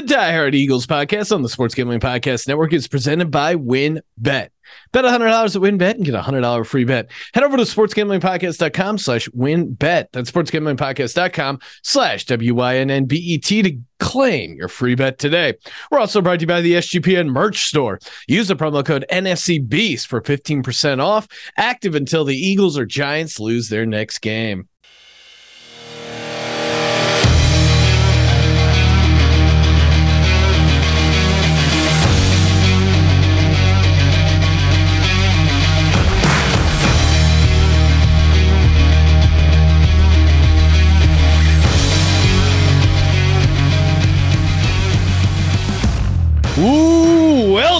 The Die Hard Eagles podcast on the Sports Gambling Podcast Network is presented by WynnBET. Bet $100 at WynnBET and get a $100 free bet. Head over to sportsgamblingpodcast.com slash wynnbet. That's sportsgamblingpodcast.com slash W-Y-N-N-B-E-T to claim your free bet today. We're also brought to you by the SGPN merch store. Use the promo code NFC Beast for 15% off, active until the Eagles or Giants lose their next game.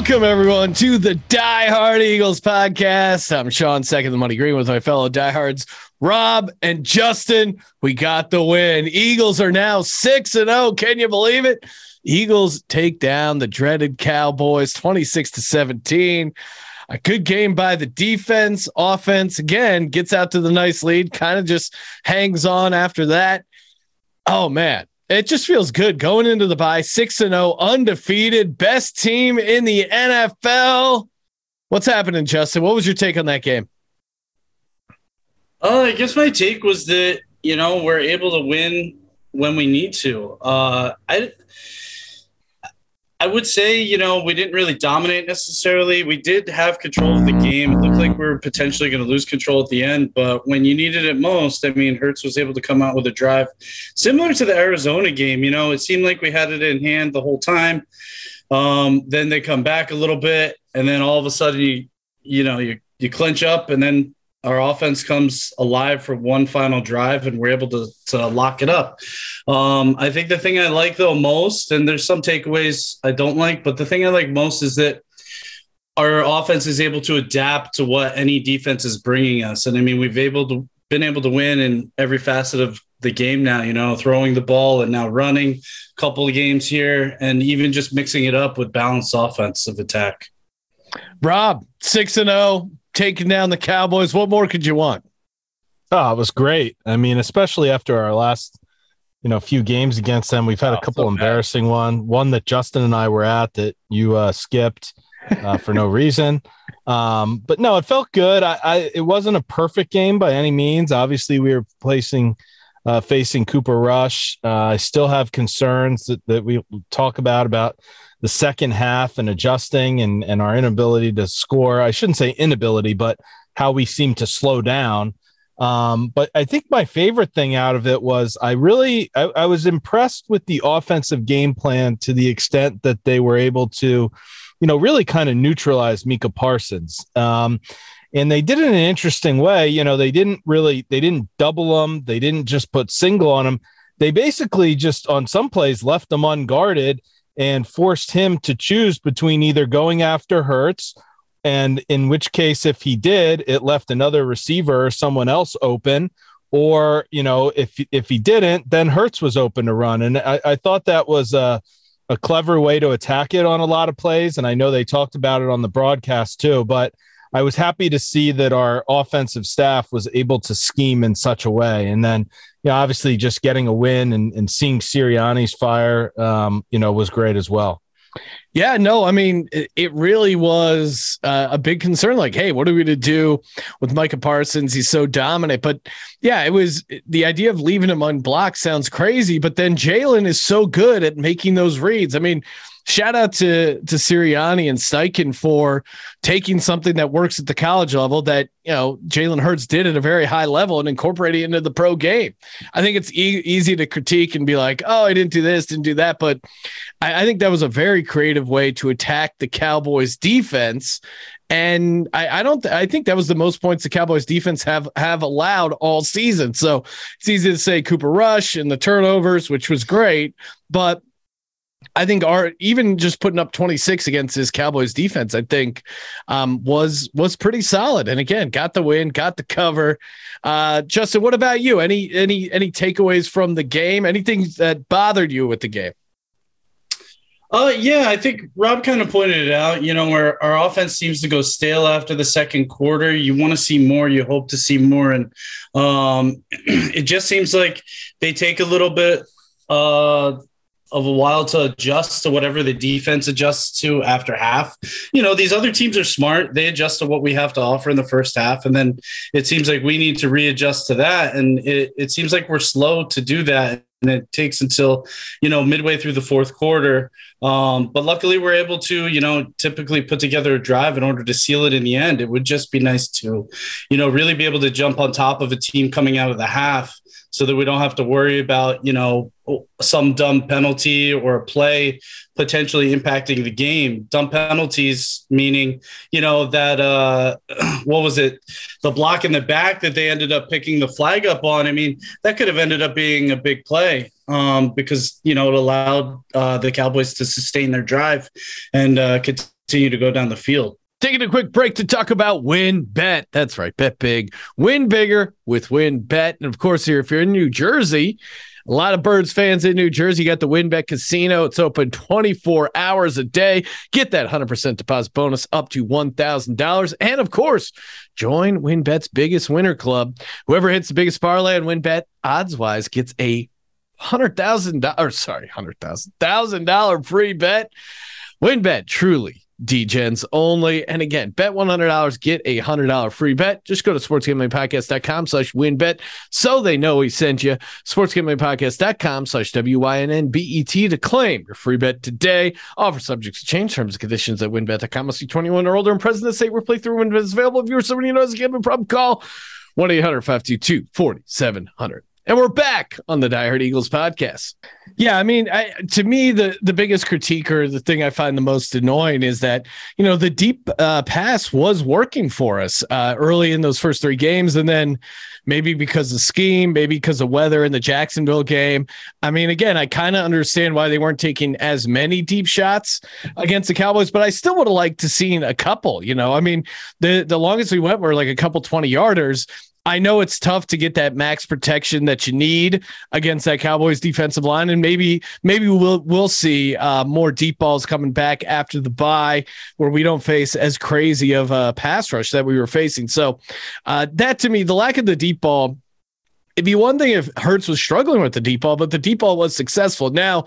Welcome everyone to the Die Hard Eagles podcast. I'm Sean Second, the Money Green, with my fellow diehards Rob and Justin. We got the win. Eagles are now six and zero. Can you believe it? Eagles take down the dreaded Cowboys, twenty six to seventeen. A good game by the defense. Offense again gets out to the nice lead. Kind of just hangs on after that. Oh man, it just feels good going into the bye 6 and 0 undefeated best team in the NFL. What's happening Justin? What was your take on that game? Uh, I guess my take was that you know we're able to win when we need to. Uh, I I would say, you know, we didn't really dominate necessarily. We did have control of the game. It looked like we were potentially going to lose control at the end, but when you needed it most, I mean, Hurts was able to come out with a drive similar to the Arizona game. You know, it seemed like we had it in hand the whole time. Um, then they come back a little bit, and then all of a sudden you, you know, you you clinch up, and then our offense comes alive for one final drive and we're able to, to lock it up. Um, I think the thing I like though most, and there's some takeaways I don't like, but the thing I like most is that our offense is able to adapt to what any defense is bringing us. And I mean, we've able to been able to win in every facet of the game now, you know, throwing the ball and now running a couple of games here and even just mixing it up with balanced offensive attack. Rob, 6 and 0, taking down the Cowboys. What more could you want? Oh, it was great. I mean, especially after our last, you know, few games against them, we've had oh, a couple so embarrassing bad. one. One that Justin and I were at that you uh, skipped uh, for no reason. Um, but no, it felt good. I, I, it wasn't a perfect game by any means. Obviously, we were placing uh, facing Cooper Rush. Uh, I still have concerns that, that we talk about about the second half and adjusting and, and our inability to score. I shouldn't say inability, but how we seem to slow down. Um, but I think my favorite thing out of it was I really I, I, was impressed with the offensive game plan to the extent that they were able to, you know, really kind of neutralize Micah Parsons. Um, and they did it in an interesting way. You know, they didn't really they didn't double them. They didn't just put single on them. They basically just on some plays left them unguarded and forced him to choose between either going after Hurts, and in which case, if he did, it left another receiver or someone else open. Or, you know, if if he didn't, then Hurts was open to run. And I, I thought that was a, a clever way to attack it on a lot of plays. And I know they talked about it on the broadcast too. But I was happy to see that our offensive staff was able to scheme in such a way. And then, you know, obviously just getting a win and, and seeing Sirianni's fire, um, you know, was great as well. Yeah, no, I mean, it, it really was uh, a big concern. Like, hey, what are we to do with Micah Parsons? He's so dominant. But yeah, it was the idea of leaving him unblocked sounds crazy. But then Jalen is so good at making those reads. I mean, shout out to to Sirianni and Steichen for taking something that works at the college level that you know Jalen Hurts did at a very high level and incorporating it into the pro game. I think it's e- easy to critique and be like, "Oh, I didn't do this, didn't do that," but I, I think that was a very creative way to attack the Cowboys' defense. And I, I don't. I think that was the most points the Cowboys' defense have have allowed all season. So it's easy to say Cooper Rush and the turnovers, which was great, but I think our even just putting up 26 against this Cowboys defense, I think um, was was pretty solid. And again, got the win, got the cover. Uh, Justin, what about you? Any any any takeaways from the game? Anything that bothered you with the game? Uh, yeah, I think Rob kind of pointed it out. You know, where our offense seems to go stale after the second quarter. You want to see more. You hope to see more, and um, it just seems like they take a little bit uh of a while to adjust to whatever the defense adjusts to after half. You know, these other teams are smart. They adjust to what we have to offer in the first half. And then it seems like we need to readjust to that. And it, it seems like we're slow to do that and it takes until you know midway through the fourth quarter um, but luckily we're able to you know typically put together a drive in order to seal it in the end it would just be nice to you know really be able to jump on top of a team coming out of the half so that we don't have to worry about you know some dumb penalty or a play potentially impacting the game. Dumb penalties meaning you know that uh what was it? The block in the back that they ended up picking the flag up on. I mean that could have ended up being a big play um because you know it allowed uh the cowboys to sustain their drive and uh continue to go down the field Taking a quick break to talk about WynnBET. That's right, bet big, win bigger with WynnBET. And of course, here, if you're in New Jersey, a lot of Birds fans in New Jersey, got the WynnBET Casino. It's open 24 hours a day. Get that 100% deposit bonus up to $1,000. And of course, join WynnBET's biggest winner club. Whoever hits the biggest parlay on WynnBET, odds wise, gets a hundred thousand dollars. Sorry, hundred thousand thousand dollar free bet. WynnBET truly DGens only. And again, bet $100, get a $100 free bet. Just go to sportsgamblingpodcast.com slash win bet so they know we sent you. Sportsgamblingpodcast.com slash W-Y-N-N-B-E-T to claim your free bet today. Offer subjects to change terms and conditions at wynnbet.com. Must be 21 or older and present in the state where playthrough wynnbet is available. If you're somebody who knows a gambling problem, call 1-800-522-4700. And we're back on the Die Hard Eagles podcast. Yeah, I mean, I, to me, the the biggest critique or the thing I find the most annoying is that you know the deep uh, pass was working for us uh, early in those first three games, and then maybe because of scheme, maybe because of weather in the Jacksonville game. I mean, again, I kind of understand why they weren't taking as many deep shots against the Cowboys, but I still would have liked to seen a couple. You know, I mean, the the longest we went were like a couple twenty yarders I know it's tough to get that max protection that you need against that Cowboys defensive line, and maybe maybe we'll we'll see uh, more deep balls coming back after the bye, where we don't face as crazy of a pass rush that we were facing. So uh, that to me, the lack of the deep ball it'd be one thing if Hurts was struggling with the deep ball, but the deep ball was successful. Now,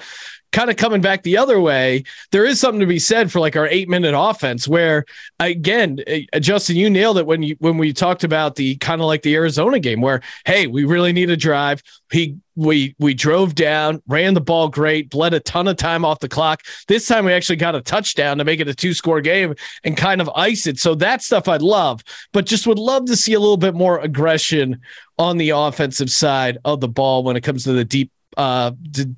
kind of coming back the other way, there is something to be said for like our eight minute offense, where again, uh, Justin, you nailed it when you when we talked about the kind of like the Arizona game, where hey, we really need a drive. He we we drove down, ran the ball great, bled a ton of time off the clock. This time we actually got a touchdown to make it a two score game and kind of ice it. So that stuff I'd love, but just would love to see a little bit more aggression on the offensive side of the ball when it comes to the deep uh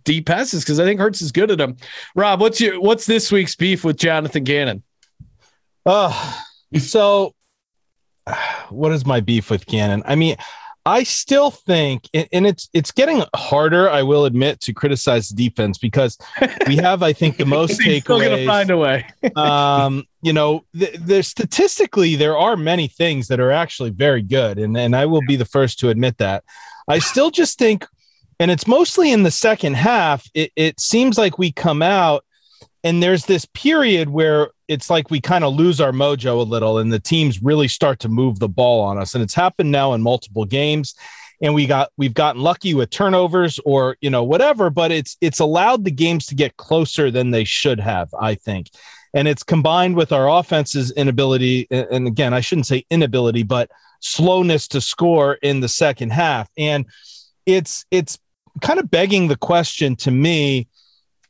deep passes because I think Hurts is good at them. Rob, what's your what's this week's beef with Jonathan Gannon? Uh so what is my beef with Gannon? I mean, I still think, and it's it's getting harder. I will admit to criticize the defense because we have, I think, the most takeaways. Still gonna find a way. um, you know, there's statistically there are many things that are actually very good, and and I will be the first to admit that. I still just think and it's mostly in the second half. It, it seems like we come out and there's this period where it's like we kind of lose our mojo a little and the teams really start to move the ball on us and it's happened now in multiple games and we got we've gotten lucky with turnovers or you know whatever but it's it's allowed the games to get closer than they should have i think and it's combined with our offense's inability and again i shouldn't say inability but slowness to score in the second half and it's it's kind of begging the question to me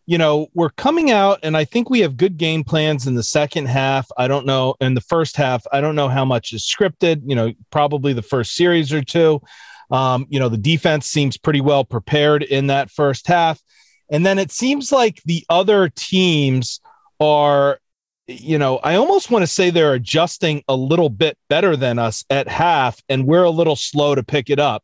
you know, we're coming out and I think we have good game plans in the second half. I don't know. In the first half, I don't know how much is scripted, you know, probably the first series or two. Um, you know, the defense seems pretty well prepared in that first half. And then it seems like the other teams are, you know, I almost want to say they're adjusting a little bit better than us at half, and we're a little slow to pick it up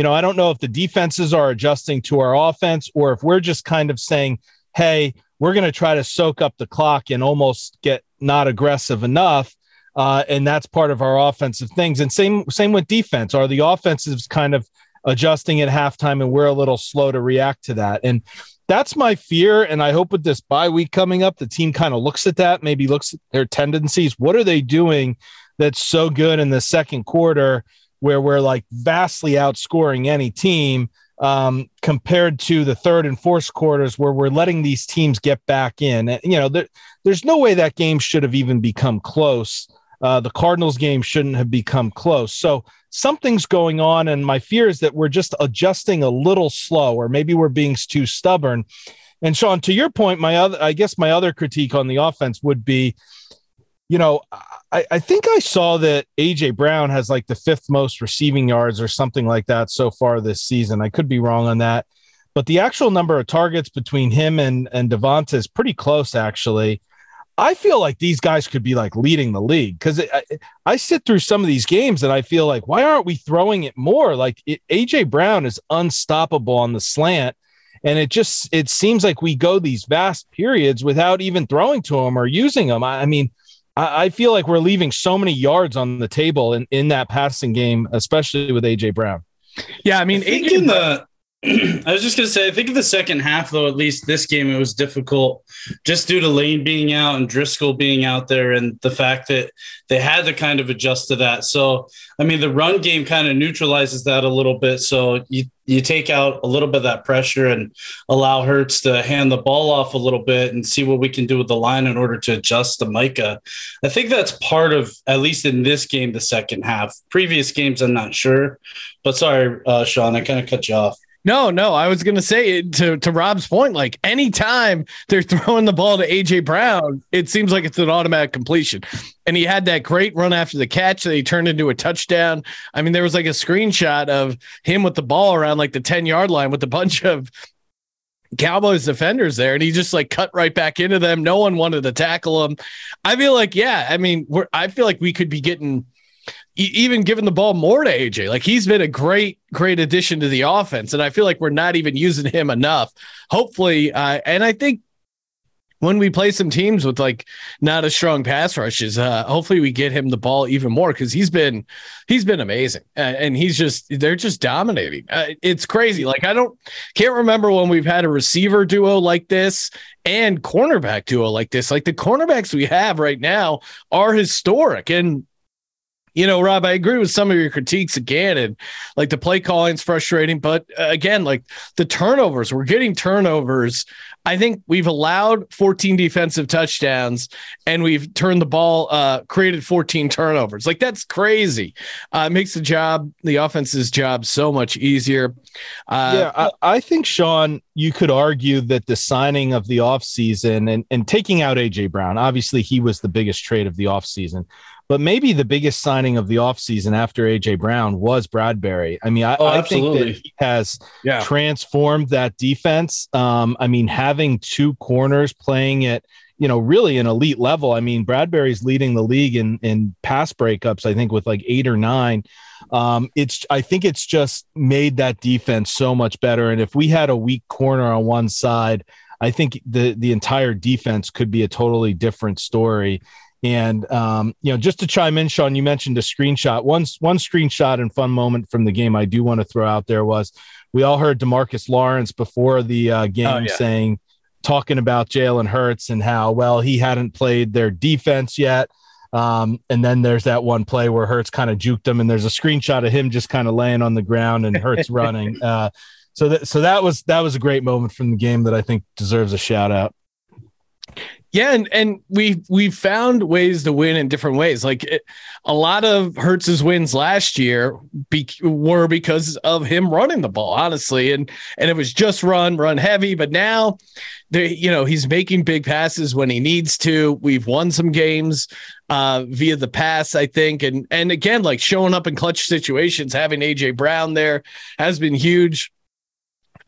you know, I don't know if the defenses are adjusting to our offense or if we're just kind of saying, hey, we're going to try to soak up the clock and almost get not aggressive enough. Uh, and that's part of our offensive things. And same same with defense. Are the offensives kind of adjusting at halftime and we're a little slow to react to that? And that's my fear. And I hope with this bye week coming up, the team kind of looks at that, maybe looks at their tendencies. What are they doing that's so good in the second quarter where we're like vastly outscoring any team um, compared to the third and fourth quarters where we're letting these teams get back in. And, you know, there, there's no way that game should have even become close. Uh, the Cardinals game shouldn't have become close. So something's going on. And my fear is that we're just adjusting a little slow, or maybe we're being too stubborn. And Sean, to your point, my other, I guess my other critique on the offense would be, you know, I, I think I saw that AJ Brown has like the fifth most receiving yards or something like that so far this season. I could be wrong on that, but the actual number of targets between him and and Devonta is pretty close actually. I feel like these guys could be like leading the league because I, I, sit through some of these games and I feel like why aren't we throwing it more? Like it, AJ Brown is unstoppable on the slant, and it just it seems like we go these vast periods without even throwing to him or using him. I, I mean, I, I feel like we're leaving so many yards on the table in, in that passing game, especially with AJ Brown. Yeah, I mean, I AJ in the I was just gonna say, I think in the second half, though, at least this game, it was difficult just due to Lane being out and Driscoll being out there, and the fact that they had to kind of adjust to that. So, I mean, the run game kind of neutralizes that a little bit. So you you take out a little bit of that pressure and allow Hurts to hand the ball off a little bit and see what we can do with the line in order to adjust to Micah. I think that's part of at least in this game, the second half. Previous games, I'm not sure, but sorry, uh, Sean, I kind of cut you off. No, no, I was gonna say to to Rob's point, like anytime they're throwing the ball to AJ Brown, it seems like it's an automatic completion. And he had that great run after the catch that he turned into a touchdown. I mean, there was like a screenshot of him with the ball around like the 10 yard line with a bunch of Cowboys defenders there, and he just like cut right back into them. No one wanted to tackle him. I feel like, yeah, I mean, we're I feel like we could be getting even giving the ball more to AJ. Like he's been a great, great addition to the offense, and I feel like we're not even using him enough. Hopefully, uh, and I think when we play some teams with like not as strong pass rushes, uh, hopefully we get him the ball even more because he's been he's been amazing uh, and he's just they're just dominating. Uh, it's crazy. Like I don't can't remember when we've had a receiver duo like this and cornerback duo like this. Like the cornerbacks we have right now are historic and you know, Rob, I agree with some of your critiques again, and like the play calling's frustrating, but uh, again, like the turnovers, we're getting turnovers. I think we've allowed 14 defensive touchdowns, and we've turned the ball, uh, created 14 turnovers. Like that's crazy. Uh, it makes the job, the offense's job, so much easier. Uh, yeah, I, I think Sean, you could argue that the signing of the offseason and and taking out AJ Brown, obviously he was the biggest trade of the offseason but maybe the biggest signing of the offseason after AJ Brown was Bradberry. I mean, I, oh, I think that he has yeah. transformed that defense. Um, I mean, having two corners playing at you know really an elite level. I mean, Bradberry's leading the league in in pass breakups. I think with like eight or nine. Um, it's I think it's just made that defense so much better. And if we had a weak corner on one side, I think the the entire defense could be a totally different story. And um, you know, just to chime in, Sean, you mentioned a screenshot. One one screenshot and fun moment from the game I do want to throw out there was we all heard Demarcus Lawrence before the uh, game oh, yeah. saying, talking about Jalen Hurts and how well he hadn't played their defense yet. Um, and then there's that one play where Hurts kind of juked him, and there's a screenshot of him just kind of laying on the ground and Hurts running. Uh, so that so that was that was a great moment from the game that I think deserves a shout out. Yeah, and and we we found ways to win in different ways. Like it, a lot of Hurts's wins last year be, were because of him running the ball, honestly, and and it was just run, run heavy. But now, they, you know, he's making big passes when he needs to. We've won some games uh, via the pass, I think, and and again, like showing up in clutch situations, having AJ Brown there has been huge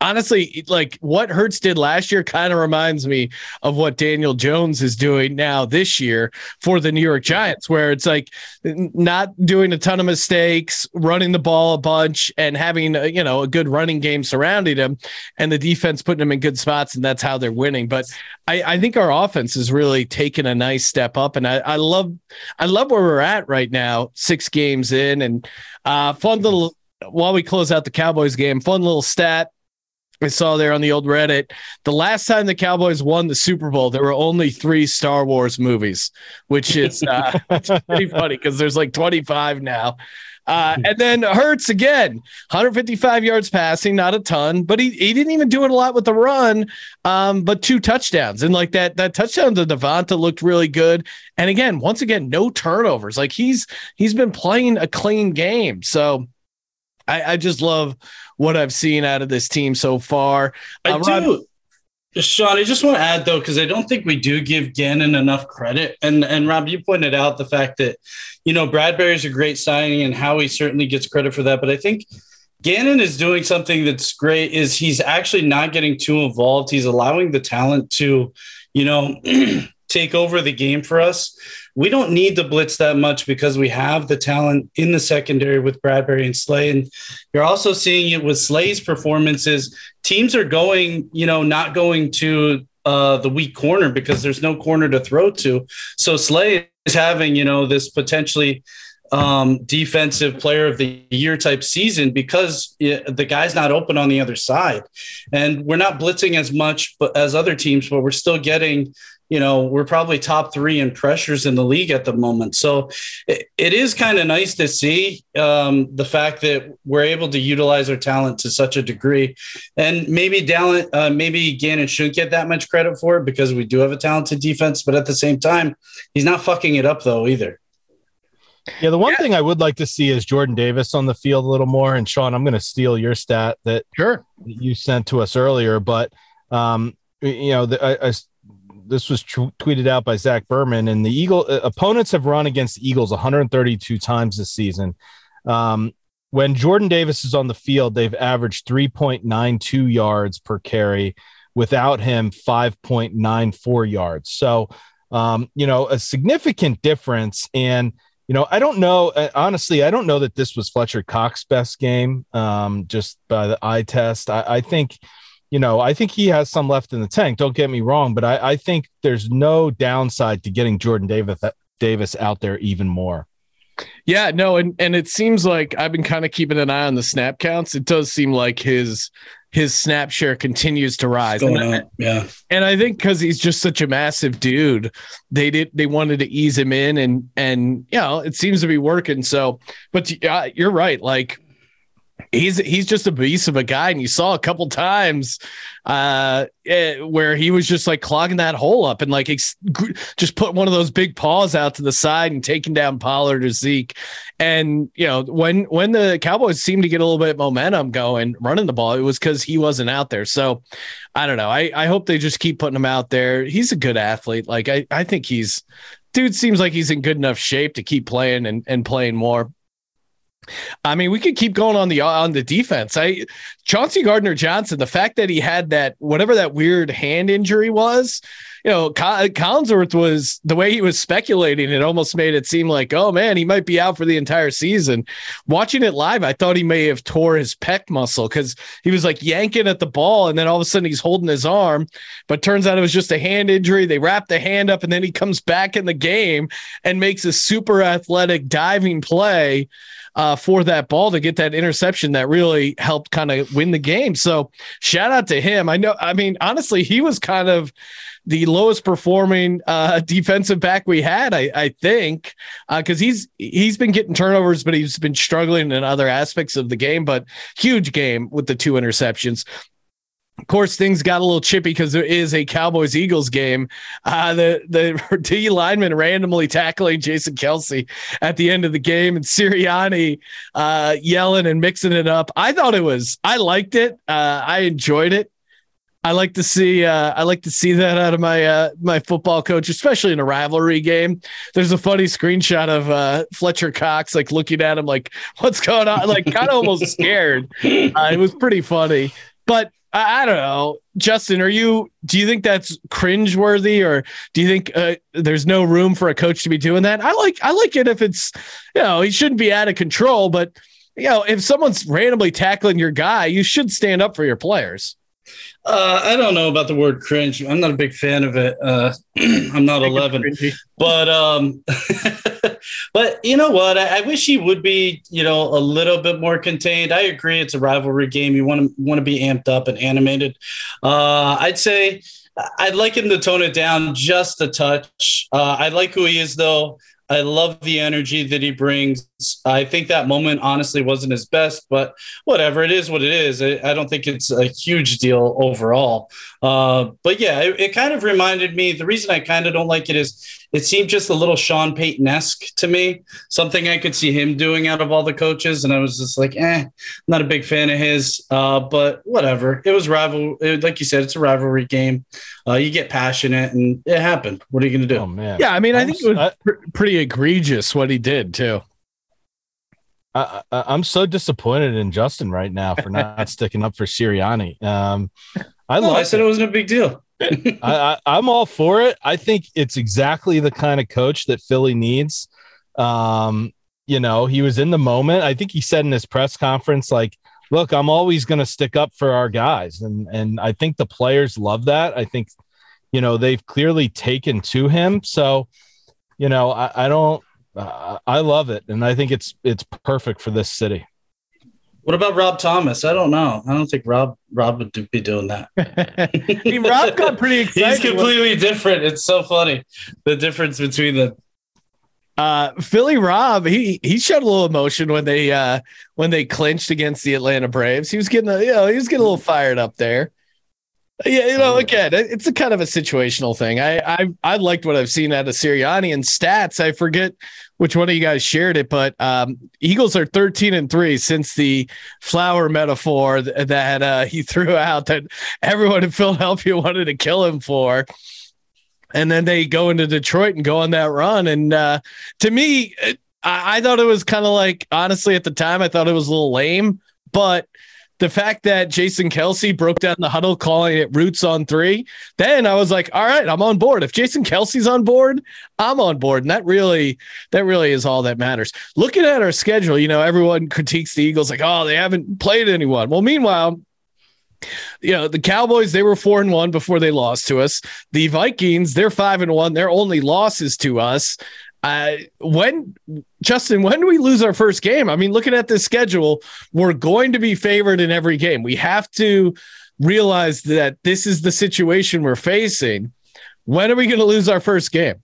honestly, like what Hurts did last year kind of reminds me of what Daniel Jones is doing now this year for the New York Giants, where it's like not doing a ton of mistakes, running the ball a bunch, and having a, you know a good running game surrounding him, and the defense putting him in good spots, and that's how they're winning. But I, I think our offense is really taking a nice step up, and I, I love I love where we're at right now, six games in, and uh, fun little while we close out the Cowboys game, fun little stat. I saw there on the old Reddit. The last time the Cowboys won the Super Bowl, there were only three Star Wars movies, which is uh, pretty funny because there's like 25 now. Uh, and then Hurts again, 155 yards passing, not a ton, but he, he didn't even do it a lot with the run, um, but two touchdowns. And like that that touchdown to Devonta looked really good. And again, once again, no turnovers. Like he's he's been playing a clean game. So I, I just love what I've seen out of this team so far. I uh, do. Sean, I just want to add though, because I don't think we do give Gannon enough credit. And and Rob, you pointed out the fact that, you know, Bradberry's a great signing and Howie certainly gets credit for that. But I think Gannon is doing something that's great, is he's actually not getting too involved. He's allowing the talent to, you know, take over the game for us. We don't need to blitz that much because we have the talent in the secondary with Bradberry and Slay. And you're also seeing it with Slay's performances. Teams are going, you know, not going to uh, the weak corner because there's no corner to throw to. So Slay is having, you know, this potentially um, defensive player of the year type season because it, the guy's not open on the other side. And we're not blitzing as much but as other teams, but we're still getting you know, we're probably top three in pressures in the league at the moment. So it, it is kind of nice to see um, the fact that we're able to utilize our talent to such a degree. And maybe Dallin, uh, maybe Gannon shouldn't get that much credit for it because we do have a talented defense, but at the same time, he's not fucking it up though either. Yeah, the one yeah. thing I would like to see is Jordan Davis on the field a little more. And Sean, I'm going to steal your stat that sure you sent to us earlier, but um, you know, the, I, I this was t- tweeted out by Zach Berman, and the Eagle uh, opponents have run against Eagles 132 times this season. Um, when Jordan Davis is on the field, they've averaged 3.92 yards per carry. Without him, 5.94 yards. So, um, you know, a significant difference. And you know, I don't know. Uh, honestly, I don't know that this was Fletcher Cox's best game. Um, just by the eye test, I, I think you know, I think he has some left in the tank. Don't get me wrong, but I, I think there's no downside to getting Jordan Davis Davis out there even more. Yeah, no, and and it seems like I've been kind of keeping an eye on the snap counts. It does seem like his his snap share continues to rise. And I, yeah, and I think because he's just such a massive dude, they did they wanted to ease him in, and and you know it seems to be working. So, but uh, you're right, like he's he's just a beast of a guy and you saw a couple times uh eh, where he was just like clogging that hole up and like ex- just put one of those big paws out to the side and taking down Pollard or Zeke. And you know when when the Cowboys seemed to get a little bit of momentum going running the ball it was cuz he wasn't out there. So I don't know. I I hope they just keep putting him out there. He's a good athlete. Like I I think he's dude seems like he's in good enough shape to keep playing and and playing more I mean, we could keep going on the on the defense. I Chauncey Gardner Johnson, the fact that he had that whatever that weird hand injury was, you know, Collinsworth was the way he was speculating. It almost made it seem like, oh man, he might be out for the entire season. Watching it live, I thought he may have tore his pec muscle because he was like yanking at the ball, and then all of a sudden he's holding his arm. But turns out it was just a hand injury. They wrap the hand up, and then he comes back in the game and makes a super athletic diving play uh, for that ball to get that interception that really helped kind of win the game. So shout out to him. I know, I mean, honestly, he was kind of the lowest performing uh, defensive back we had, I, I think, because uh, he's he's been getting turnovers, but he's been struggling in other aspects of the game. But huge game with the two interceptions of course, things got a little chippy because there is a Cowboys Eagles game. Uh, the the D lineman randomly tackling Jason Kelce at the end of the game, and Sirianni uh, yelling and mixing it up. I thought it was. I liked it. Uh, I enjoyed it. I like to see. Uh, I like to see that out of my uh, my football coach, especially in a rivalry game. There's a funny screenshot of uh, Fletcher Cox like looking at him like, "What's going on?" Like kind of almost scared. Uh, it was pretty funny, but I, I, don't know, Justin. Are you? Do you think that's cringeworthy, or do you think uh, there's no room for a coach to be doing that? I like I like it if it's, you know, he shouldn't be out of control, but you know, if someone's randomly tackling your guy, you should stand up for your players. Uh, I don't know about the word cringe. I'm not a big fan of it. Uh, I'm not 11, but um, but you know what? I, I, wish he would be, you know, a little bit more contained. I agree. It's a rivalry game. You want to want to be amped up and animated. Uh, I'd say I'd like him to tone it down just a touch. Uh, I like who he is, though. I love the energy that he brings. I think that moment honestly wasn't his best, but whatever. It is what it is. I, I don't think it's a huge deal overall. Uh, but yeah, it, it kind of reminded me. The reason I kind of don't like it is it seemed just a little Sean Payton esque to me, something I could see him doing out of all the coaches. And I was just like, eh, not a big fan of his. Uh, but whatever. It was rival. It, like you said, it's a rivalry game. Uh, you get passionate, and it happened. What are you going to do? Oh man. Yeah, I mean, I think it was I- pr- pretty egregious what he did too. I, I, I'm so disappointed in Justin right now for not sticking up for Sirianni. Um, I No. I said it wasn't a big deal. I, I'm all for it. I think it's exactly the kind of coach that Philly needs. Um, you know, he was in the moment. I think he said in his press conference, like, "Look, I'm always going to stick up for our guys," and and I think the players love that. I think, you know, they've clearly taken to him. So, you know, I, I don't. Uh, I love it, and I think it's it's perfect for this city. What about Rob Thomson? I don't know. I don't think Rob Rob would do- be doing that. I mean, Rob got pretty excited. He's completely different. It's so funny the difference between the. uh Philly Rob, he he showed a little emotion when they uh when they clinched against the Atlanta Braves. He was getting a, you know, he was getting a little fired up there. Yeah, you know, again, it's a kind of a situational thing. I I I liked what I've seen out of Sirianni and stats. I forget which one of you guys shared it, but um Eagles are 13 and 3 since the flower metaphor th- that uh he threw out that everyone in Philadelphia wanted to kill him for. And then they go into Detroit and go on that run. And uh to me, I, I thought it was kind of like honestly at the time, I thought it was a little lame, but the fact that Jason Kelce broke down the huddle calling it roots on three, then I was like, all right, I'm on board. If Jason Kelce's on board, I'm on board. And that really, that really is all that matters. Looking at our schedule, you know, everyone critiques the Eagles like, oh, they haven't played anyone. Well, meanwhile, you know, the Cowboys, they were four and one before they lost to us. The Vikings, they're five and one. Their only losses to us. Uh, when Justin, when do we lose our first game? I mean, looking at this schedule, we're going to be favored in every game. We have to realize that this is the situation we're facing. When are we going to lose our first game?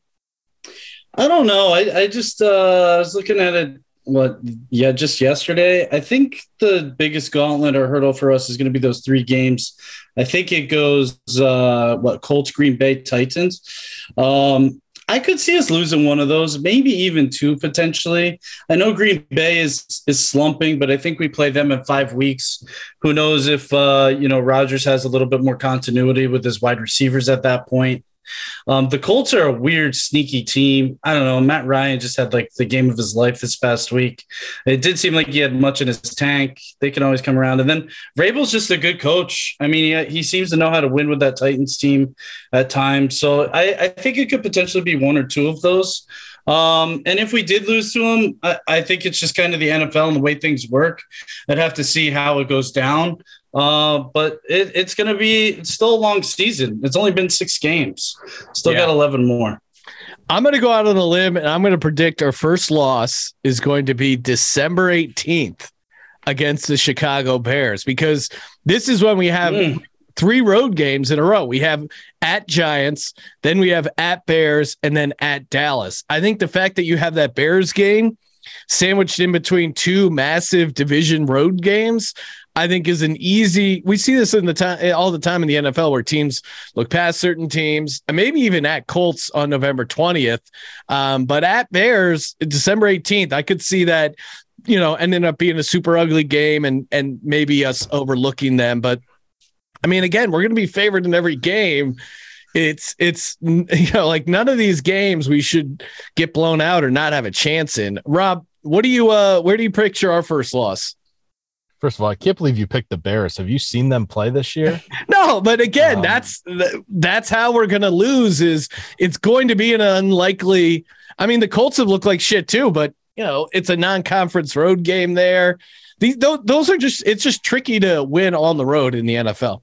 I don't know. I I just uh, I was looking at it. What? Yeah, just yesterday. I think the biggest gauntlet or hurdle for us is going to be those three games. I think it goes uh, what Colts, Green Bay, Titans. Um, I could see us losing one of those, maybe even two potentially. I know Green Bay is is slumping, but I think we play them in five weeks. Who knows if uh, you know Rodgers has a little bit more continuity with his wide receivers at that point. Um, the Colts are a weird, sneaky team. I don't know. Matt Ryan just had like the game of his life this past week. It did seem like he had much in his tank. They can always come around. And then Vrabel's just a good coach. I mean, he, he seems to know how to win with that Titans team at times. So I, I think it could potentially be one or two of those. Um, and if we did lose to him, I, I think it's just kind of the NFL and the way things work. I'd have to see how it goes down. Uh, but it, it's going to be it's still a long season. It's only been six games. Still Yeah. got 11 more. I'm going to go out on a limb and I'm going to predict our first loss is going to be December 18th against the Chicago Bears because this is when we have Mm. three road games in a row. We have at Giants, then we have at Bears, and then at Dallas. I think the fact that you have that Bears game sandwiched in between two massive division road games, I think is an easy. We see this in the time all the time in the NFL where teams look past certain teams, maybe even at Colts on November 20th. Um, but at Bears, December 18th, I could see that, you know, ending up being a super ugly game and and maybe us overlooking them. But I mean, again, we're going to be favored in every game. It's it's you know like none of these games we should get blown out or not have a chance in. Rob, what do you uh where do you picture our first loss? First of all, I can't believe you picked the Bears. Have you seen them play this year? No, but again, Um, that's that's how we're going to lose is it's going to be an unlikely I mean, the Colts have looked like shit too, but you know, it's a non-conference road game there. These those, those are just it's just tricky to win on the road in the NFL.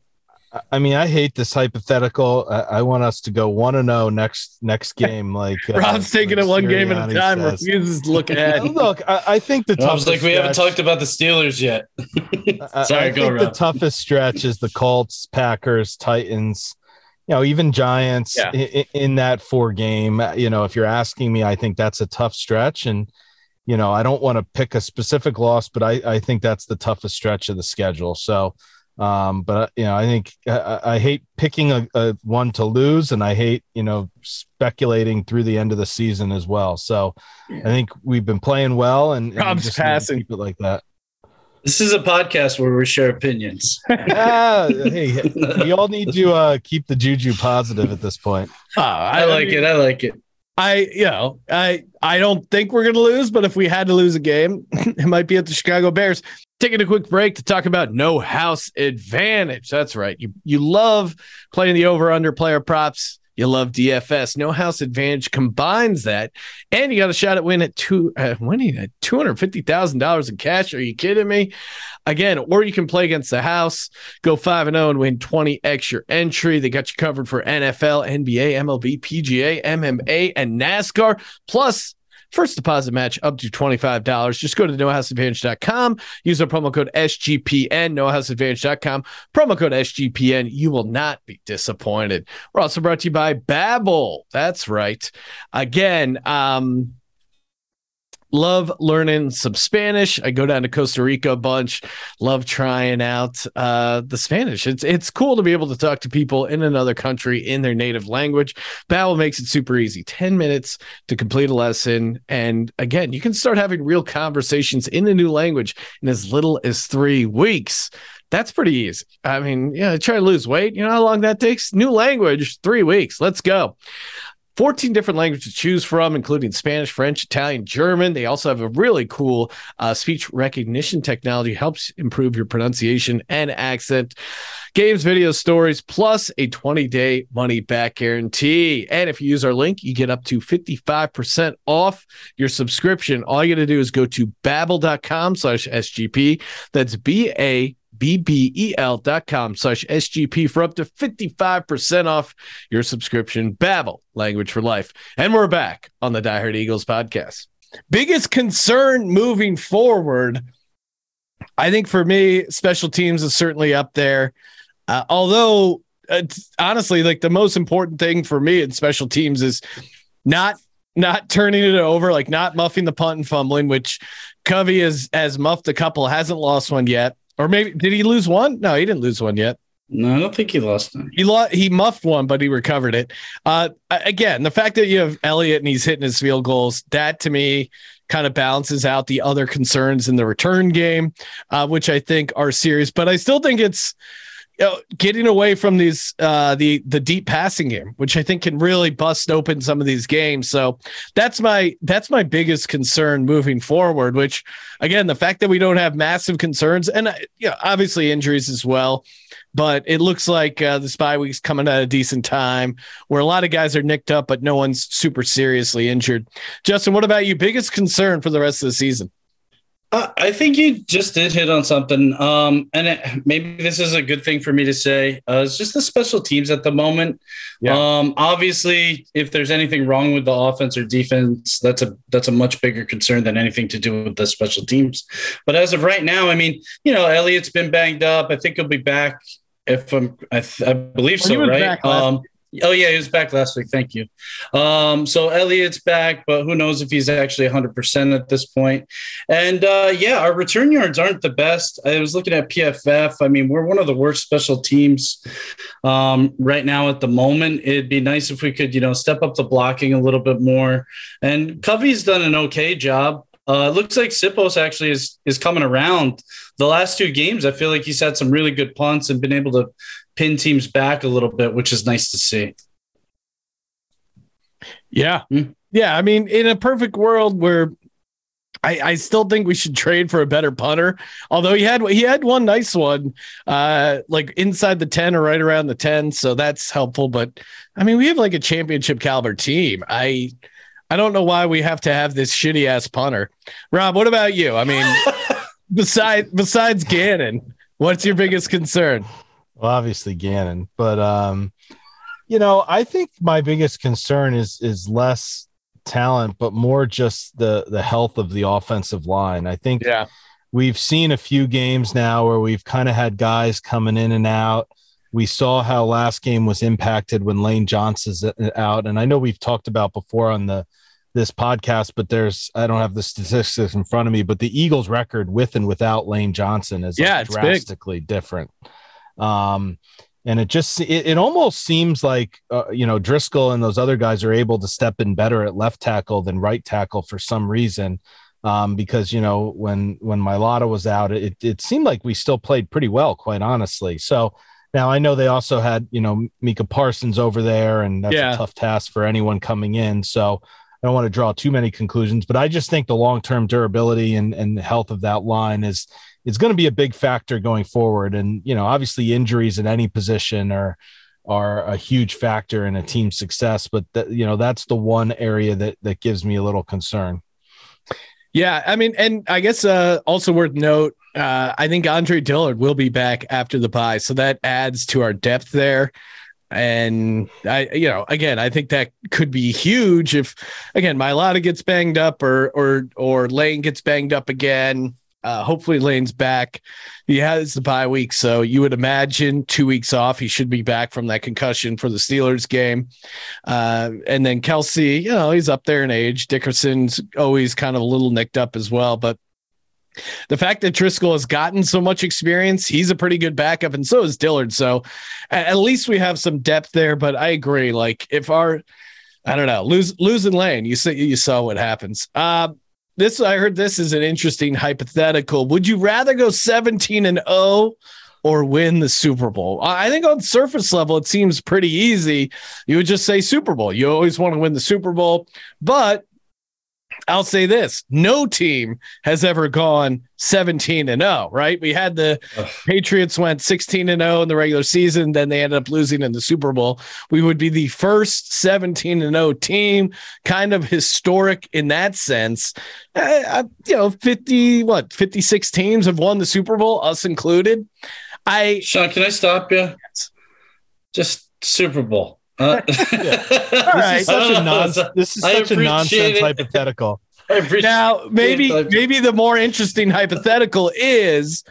I- I mean, I hate this hypothetical. I, I want us to go one and zero next next game. Like uh, Rob's taking it one game at a time, says. refuses to look ahead. Look, I, I think the I was toughest like, we haven't stretch- talked about the Steelers yet. Sorry, I go think the toughest stretch is the Colts, Packers, Titans. you know, even Giants Yeah. in, in that four game, you know, if you're asking me, I think that's a tough stretch. And, you know, I don't want to pick a specific loss, but I, I think that's the toughest stretch of the schedule. So, um, but you know, I think I, I hate picking a, a one to lose, and I hate you know speculating through the end of the season as well. So, I think we've been playing well, and, and we Rob's just passing. keep it like that. This is a podcast where we share opinions. ah, hey, we all need to uh, keep the juju positive at this point. Uh, I like it. I like it. I, you know, I, I don't think we're going to lose, but if we had to lose a game, it might be at the Chicago Bears. Taking a quick break to talk about no house advantage. That's right. You, you love playing the over under player props. You love DFS. No house advantage combines that, and you got a shot at win at two, uh, winning at two hundred fifty thousand dollars in cash. Are you kidding me? Again, or you can play against the house, go five and zero and win twenty extra entry. They got you covered for NFL, NBA, MLB, PGA, MMA, and NASCAR. Plus, first deposit match up to twenty five dollars. Just go to nohouseadvantage.com. Use our promo code SGPN. Nohouseadvantage.com. Promo code SGPN. You will not be disappointed. We're also brought to you by Babbel. That's right. Again, um, love learning some Spanish. I go down to Costa Rica a bunch. Love trying out uh, the Spanish. It's it's cool to be able to talk to people in another country in their native language. Babbel makes it super easy. 10 minutes to complete a lesson and again, you can start having real conversations in a new language in as little as 3 weeks. That's pretty easy. I mean, yeah, try to lose weight. You know how long that takes? New language, 3 weeks. Let's go. 14 different languages to choose from, including Spanish, French, Italian, German. They also have a really cool uh, speech recognition technology, helps improve your pronunciation and accent. Games, videos, stories, plus a 20 day money back guarantee. And if you use our link, you get up to 55% off your subscription. All you got to do is go to babbel.com slash SGP. That's B A B-B-E-L dot com slash SGP for up to 55% off your subscription. Babbel, language for life. And we're back on the Die Hard Eagles podcast. Biggest concern moving forward, I think for me, special teams is certainly up there. Uh, although, it's honestly, like the most important thing for me in special teams is not not turning it over, like not muffing the punt and fumbling, which Covey has has muffed a couple, hasn't lost one yet. Or maybe did he lose one? No, he didn't lose one yet. No, I don't think he lost them. He lo- he muffed one, but he recovered it. Uh, again, the fact that you have Elliott and he's hitting his field goals, that to me kind of balances out the other concerns in the return game, uh, which I think are serious. But I still think it's you know, getting away from these uh, the the deep passing game, which I think can really bust open some of these games. So that's my that's my biggest concern moving forward. Which again, the fact that we don't have massive concerns and uh, you know, obviously injuries as well. But it looks like uh, the spy week's coming at a decent time where a lot of guys are nicked up, but no one's super seriously injured. Justin, what about you? Biggest concern for the rest of the season? Uh, I think you just did hit on something. Um, and it, maybe this is a good thing for me to say. Uh, it's just the special teams at the moment. Yeah. Um, obviously, if there's anything wrong with the offense or defense, that's a that's a much bigger concern than anything to do with the special teams. But as of right now, I mean, you know, Elliott's been banged up. I think he'll be back. If I'm, I, th- I believe Well, so, right? Um, Oh yeah, he was back last week. Thank you. Um, so Elliott's back, but who knows if he's actually 100% at this point. And uh, yeah, our return yards aren't the best. I was looking at PFF. I mean, we're one of the worst special teams um, right now at the moment. It'd be nice if we could, you know, step up the blocking a little bit more. And Covey's done an okay job. Uh, it looks like Siposs actually is is coming around. The last two games, I feel like he's had some really good punts and been able to pin teams back a little bit, which is nice to see. Yeah. Hmm. Yeah. I mean, in a perfect world where I, I still think we should trade for a better punter. Although he had he had one nice one, uh, like inside the 10 or right around the 10. So that's helpful. But I mean, we have like a championship caliber team. I I don't know why we have to have this shitty ass punter. Rob, what about you? I mean, besides besides Gannon, what's your biggest concern? Well, obviously Gannon, but um, you know, I think my biggest concern is is less talent, but more just the the health of the offensive line. I think Yeah. we've seen a few games now where we've kind of had guys coming in and out. We saw how last game was impacted when Lane Johnson's out, and I know we've talked about before on the this podcast, but there's I don't have the statistics in front of me, but the Eagles' record with and without Lane Johnson is yeah, like drastically big. different. Um, and it just it, it almost seems like uh, you know Driscoll and those other guys are able to step in better at left tackle than right tackle for some reason. Um, because you know when when Mailata was out, it it seemed like we still played pretty well, quite honestly. So now I know they also had you know Micah Parsons over there, and that's yeah. a tough task for anyone coming in. So I don't want to draw too many conclusions, but I just think the long term durability and, and health of that line is is going to be a big factor going forward. And you know, obviously, injuries in any position are are a huge factor in a team's success. But that you know, that's the one area that that gives me a little concern. Yeah, I mean, and I guess uh, also worth note, uh, I think Andre Dillard will be back after the bye, so that adds to our depth there. And I, you know, again, I think that could be huge if, again, Mailata gets banged up or or or Lane gets banged up again. Uh, hopefully Lane's back. He has the bye week, so you would imagine two weeks off. He should be back from that concussion for the Steelers game. Uh, and then Kelce, you know, he's up there in age. Dickerson's always kind of a little nicked up as well, but the fact that Driscoll has gotten so much experience, he's a pretty good backup, and so is Dillard. So at least we have some depth there. But I agree. Like if our, I don't know, lose losing Lane, you see, you saw what happens. Uh, this I heard this is an interesting hypothetical. Would you rather go 17 and 0 or win the Super Bowl? I think on surface level it seems pretty easy. You would just say Super Bowl. You always want to win the Super Bowl, but I'll say this no team has ever gone 17 and 0, right? We had the Ugh. Patriots went 16 and 0 in the regular season, then they ended up losing in the Super Bowl. We would be the first 17 and 0 team, kind of historic in that sense. Uh, you know, 50, what, 56 teams have won the Super Bowl, us included. I, Sean, can I stop you? Yes. Just Super Bowl. Uh, this, is such a non- this is such a nonsense it. hypothetical. Now, maybe maybe the more interesting hypothetical is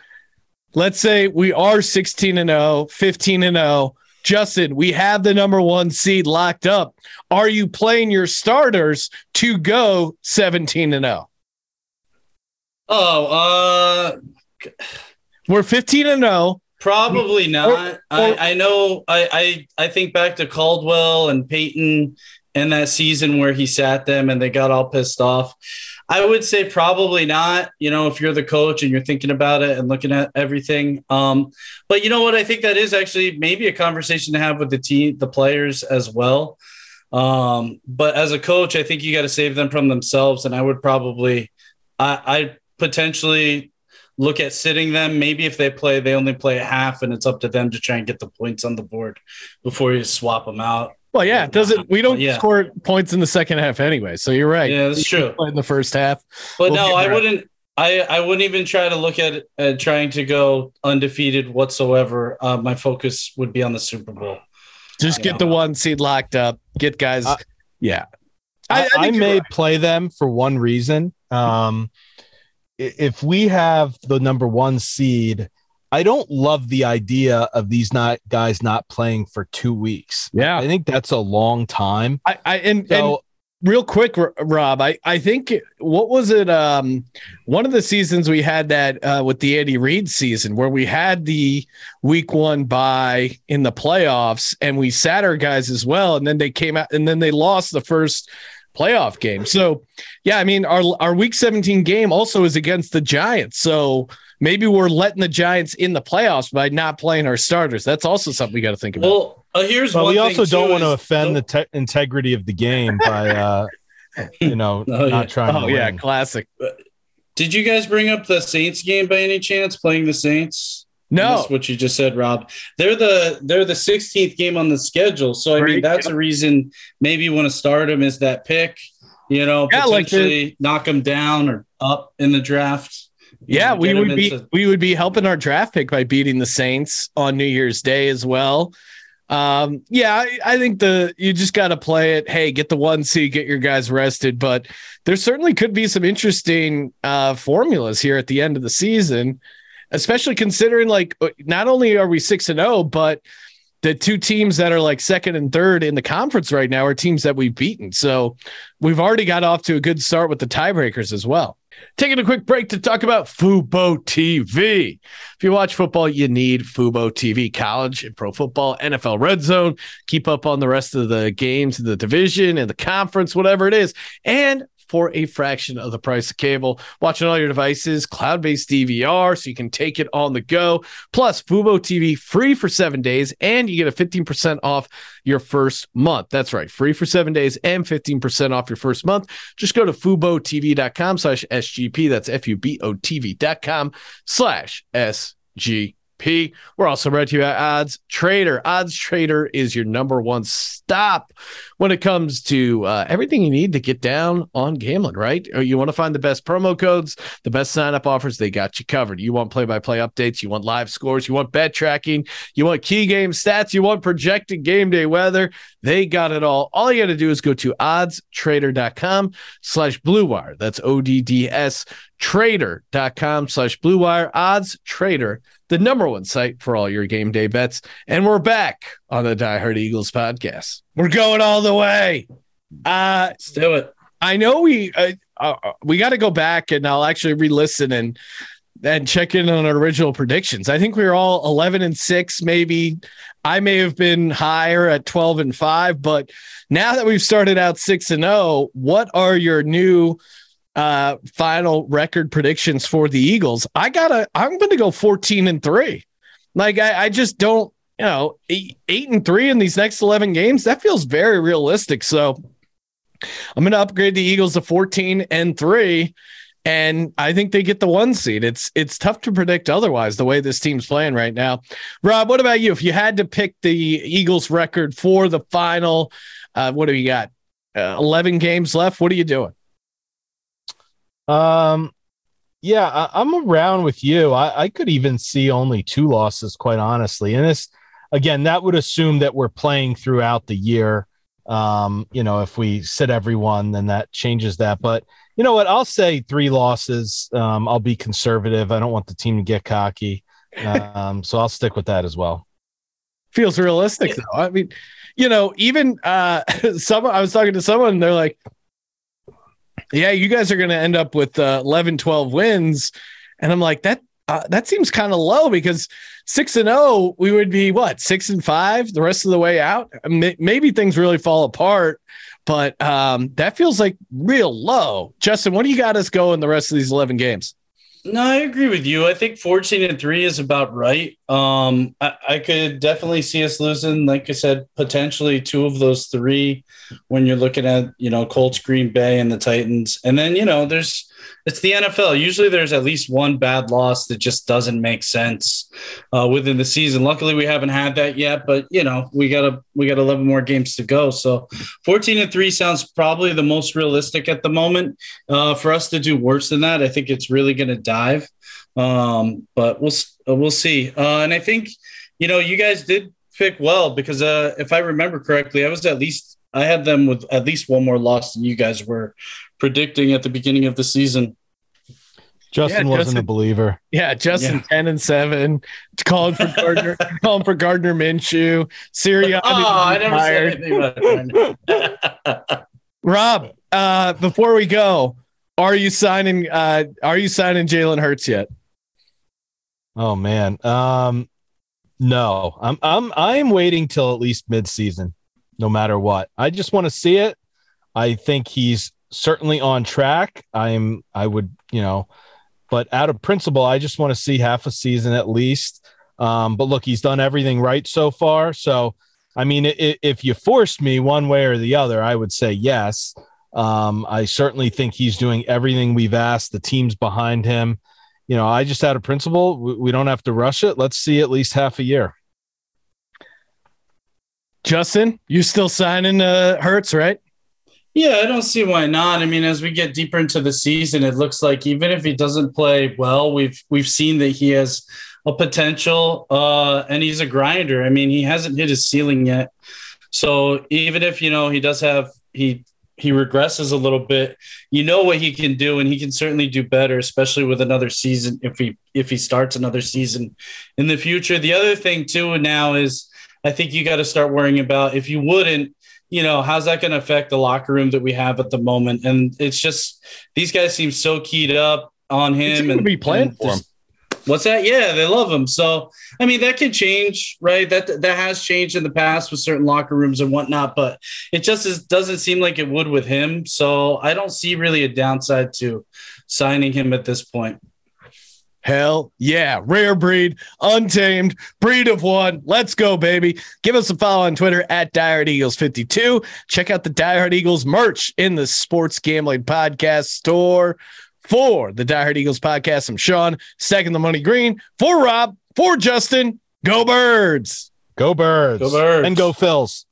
let's say we are 16 and 0, 15 and 0. Justin, we have the number one seed locked up. Are you playing your starters to go 17 and 0? Oh, uh, we're 15 and 0. Probably not. Or, or, I, I know. I, I I think back to Caldwell and Peyton and that season where he sat them and they got all pissed off. I would say probably not. You know, if you're the coach and you're thinking about it and looking at everything. Um, but you know what? I think that is actually maybe a conversation to have with the team, the players as well. Um, but as a coach, I think you got to save them from themselves. And I would probably, I, I potentially look at sitting them. Maybe if they play, they only play a half, and it's up to them to try and get the points on the board before you swap them out. Well, yeah, it doesn't we don't yeah. score points in the second half anyway. So you're right. Yeah, that's true. In the first half, but we'll no, I wouldn't. I, I wouldn't even try to look at uh, trying to go undefeated whatsoever. Uh, my focus would be on the Super Bowl. Just get know. the one seed locked up. Get guys. Uh, yeah, I, I, I may right. play them for one reason. Um, if we have the number one seed, I don't love the idea of these not guys not playing for two weeks. Yeah, I think that's a long time. I, I and, so, and real quick, Rob, I I think what was it? Um, one of the seasons we had that uh, with the Andy Reid season where we had the week one bye in the playoffs, and we sat our guys as well, and then they came out, and then they lost the first playoff game. So, yeah, I mean, our our week 17 game also is against the Giants. So maybe we're letting the Giants in the playoffs by not playing our starters. That's also something we got to think about. Well, uh, here's well, we also don't want to offend the te- integrity of the game by, uh, you know, oh, not yeah. trying. Oh yeah, classic. Did you guys bring up the Saints game by any chance? Playing the Saints? No, that's what you just said, Rob. They're the they're the 16th game on the schedule, so I mean that's a reason maybe you want to start them is that pick, you know, yeah, potentially like knock them down or up in the draft. Yeah, we would be into- we would be helping our draft pick by beating the Saints on New Year's Day as well. Um, yeah, I, I think the you just got to play it. Hey, get the one seed, get your guys rested. But there certainly could be some interesting uh, formulas here at the end of the season especially considering like uh, not only are we six and zero, oh, but the two teams that are like second and third in the conference right now are teams that we've beaten. So we've already got off to a good start with the tiebreakers as well. Taking a quick break to talk about Fubo TV. If you watch football, you need Fubo TV. College and pro football, NFL Red Zone. Keep up on the rest of the games in the division and the conference, whatever it is. And for a fraction of the price of cable. Watch on all your devices, cloud based DVR, so you can take it on the go. Plus, Fubo TV free for seven days, and you get a 15% off your first month. That's right, free for seven days and 15% off your first month. Just go to FuboTV.com slash SGP. That's F U B O TV.com slash SGP. We're also brought to you by Odds Trader. Odds Trader is your number one stop when it comes to uh, everything you need to get down on gambling, right? Or you want to find the best promo codes, the best sign up offers, they got you covered. You want play by play updates, you want live scores, you want bet tracking, you want key game stats, you want projected game day weather. They got it all. All you got to do is go to oddstrader.com slash blue wire. That's O D D S trader.com slash blue wire odds trader the number one site for all your game day bets. And we're back on the Die Hard Eagles podcast. We're going all the way. Uh, Let's do it. I know we uh, uh, we got to go back and I'll actually re-listen and and check in on our original predictions. I think we were all 11 and 6 maybe. I may have been higher at 12 and 5, but now that we've started out 6 and 0, what are your new uh, final record predictions for the Eagles, I gotta, I'm going to go 14 and three. Like, I, I just don't, you know, eight, eight and three in these next 11 games. That feels very realistic. So I'm going to upgrade the Eagles to 14 and three. And I think they get the one seed. It's it's tough to predict otherwise the way this team's playing right now. Rob, what about you? If you had to pick the Eagles record for the final, uh, what do you got? Uh, 11 games left. What are you doing? Um, yeah, I, am around with you. I, I could even see only two losses, quite honestly. And this, again, that would assume that we're playing throughout the year. Um, you know, if we sit everyone, then that changes that. But you know what? I'll say three losses. Um, I'll be conservative. I don't want the team to get cocky. Um, so I'll stick with that as well. Feels realistic though. I mean, you know, even uh someone I was talking to someone, they're like, yeah, you guys are going to end up with uh, 11, 12 wins. And I'm like, that uh, that seems kind of low because six and zero, oh, we would be what six and five the rest of the way out. Maybe things really fall apart, but um, that feels like real low. Justin, what do you got us going the rest of these eleven games? No, I agree with you. I think 14 and 3 is about right. Um, I, I, could definitely see us losing, like I said, potentially two of those three when you're looking at, you know, Colts, Green Bay, and the Titans. And then, you know, there's it's the NFL. Usually there's at least one bad loss that just doesn't make sense uh, within the season. Luckily, we haven't had that yet, but you know, we got a we got 11 more games to go. So 14 and three sounds probably the most realistic at the moment. Uh, for us to do worse than that, I think it's really going to dive. Um, but we'll we'll see. Uh, and I think you know you guys did pick well because uh, if I remember correctly, I was at least I had them with at least one more loss than you guys were predicting at the beginning of the season. Justin yeah, wasn't Justin, a believer. Yeah, Justin yeah. ten and seven, calling for Gardner, calling for Gardner Minshew. Syria. Oh, I never said anything about it. Rob, uh, before we go, are you signing? Uh, are you signing Jalen Hurts yet? Oh man, um, no. I'm I'm I'm waiting till at least midseason, no matter what. I just want to see it. I think he's certainly on track. I'm I would, you know, but out of principle, I just want to see half a season at least. Um, but look, he's done everything right so far. So, I mean, if, if you forced me one way or the other, I would say yes. Um, I certainly think he's doing everything we've asked. The team's behind him. You know, I just out of principle, we, we don't have to rush it. Let's see at least half a year. Justin, you still signing uh, Hurts, right? Yeah, I don't see why not. I mean, as we get deeper into the season, it looks like even if he doesn't play well, we've we've seen that he has a potential uh, and he's a grinder. I mean, he hasn't hit his ceiling yet. So even if you know he does have he he regresses a little bit, you know what he can do, and he can certainly do better, especially with another season if he if he starts another season in the future. The other thing too now is I think you got to start worrying about if you wouldn't, you know, how's that going to affect the locker room that we have at the moment? And it's just these guys seem so keyed up on him and be playing and for him. What's that? Yeah, they love him. So I mean, that could change, right? That that has changed in the past with certain locker rooms and whatnot, but it just is, doesn't seem like it would with him. So I don't see really a downside to signing him at this point. Hell yeah. Rare breed, untamed, breed of one. Let's go, baby. Give us a follow on Twitter at Diehard Eagles 52. Check out the Diehard Eagles merch in the Sports Gambling Podcast store. For the Diehard Eagles podcast, I'm Sean, second the money green. For Rob, for Justin, go birds. Go birds. Go Birds. And go Phils.